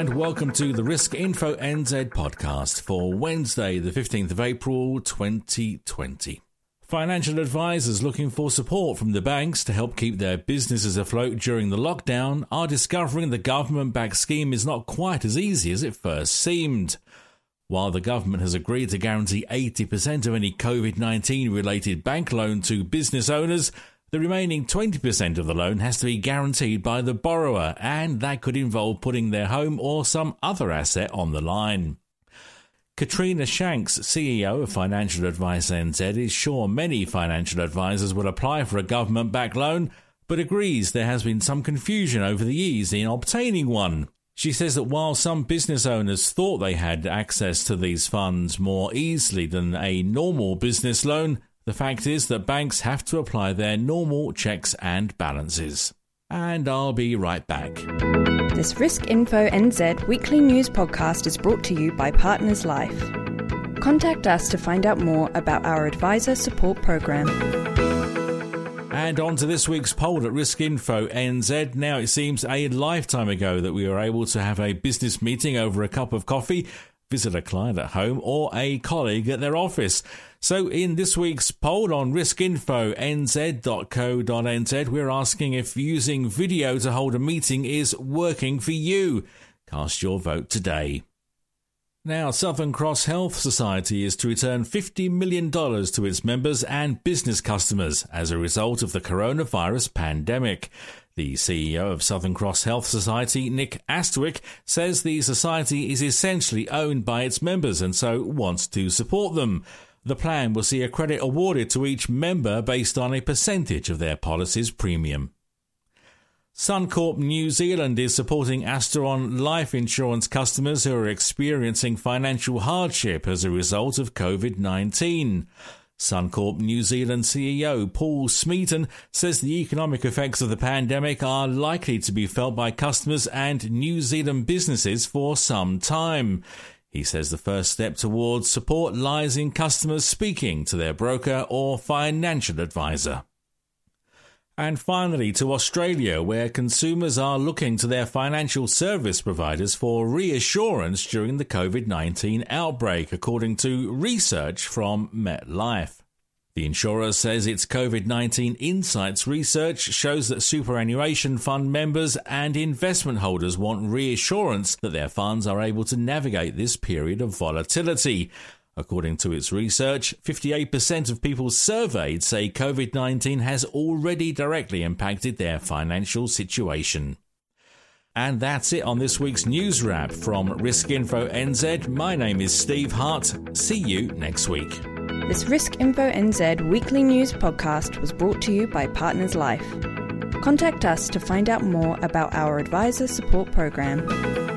and welcome to the Risk Info NZ podcast for Wednesday, the 15th of April 2020. Financial advisors looking for support from the banks to help keep their businesses afloat during the lockdown are discovering the government backed scheme is not quite as easy as it first seemed. While the government has agreed to guarantee 80% of any COVID 19 related bank loan to business owners, the remaining 20% of the loan has to be guaranteed by the borrower, and that could involve putting their home or some other asset on the line. Katrina Shanks, CEO of Financial Advice NZ, is sure many financial advisors will apply for a government backed loan, but agrees there has been some confusion over the ease in obtaining one. She says that while some business owners thought they had access to these funds more easily than a normal business loan, the fact is that banks have to apply their normal checks and balances. And I'll be right back. This Risk Info NZ weekly news podcast is brought to you by Partners Life. Contact us to find out more about our advisor support program. And on to this week's poll at Risk Info NZ. Now, it seems a lifetime ago that we were able to have a business meeting over a cup of coffee visit a client at home or a colleague at their office. So, in this week's poll on riskinfo.nz.co.nz, we're asking if using video to hold a meeting is working for you. Cast your vote today. Now, Southern Cross Health Society is to return $50 million to its members and business customers as a result of the coronavirus pandemic. The CEO of Southern Cross Health Society, Nick Astwick, says the society is essentially owned by its members and so wants to support them. The plan will see a credit awarded to each member based on a percentage of their policy's premium. Suncorp New Zealand is supporting Asteron life insurance customers who are experiencing financial hardship as a result of COVID 19. Suncorp New Zealand CEO Paul Smeaton says the economic effects of the pandemic are likely to be felt by customers and New Zealand businesses for some time. He says the first step towards support lies in customers speaking to their broker or financial advisor. And finally, to Australia, where consumers are looking to their financial service providers for reassurance during the COVID 19 outbreak, according to research from MetLife. The insurer says its COVID 19 insights research shows that superannuation fund members and investment holders want reassurance that their funds are able to navigate this period of volatility. According to its research, 58% of people surveyed say COVID 19 has already directly impacted their financial situation. And that's it on this week's news wrap from Risk Info NZ. My name is Steve Hart. See you next week. This Risk Info NZ weekly news podcast was brought to you by Partners Life. Contact us to find out more about our advisor support program.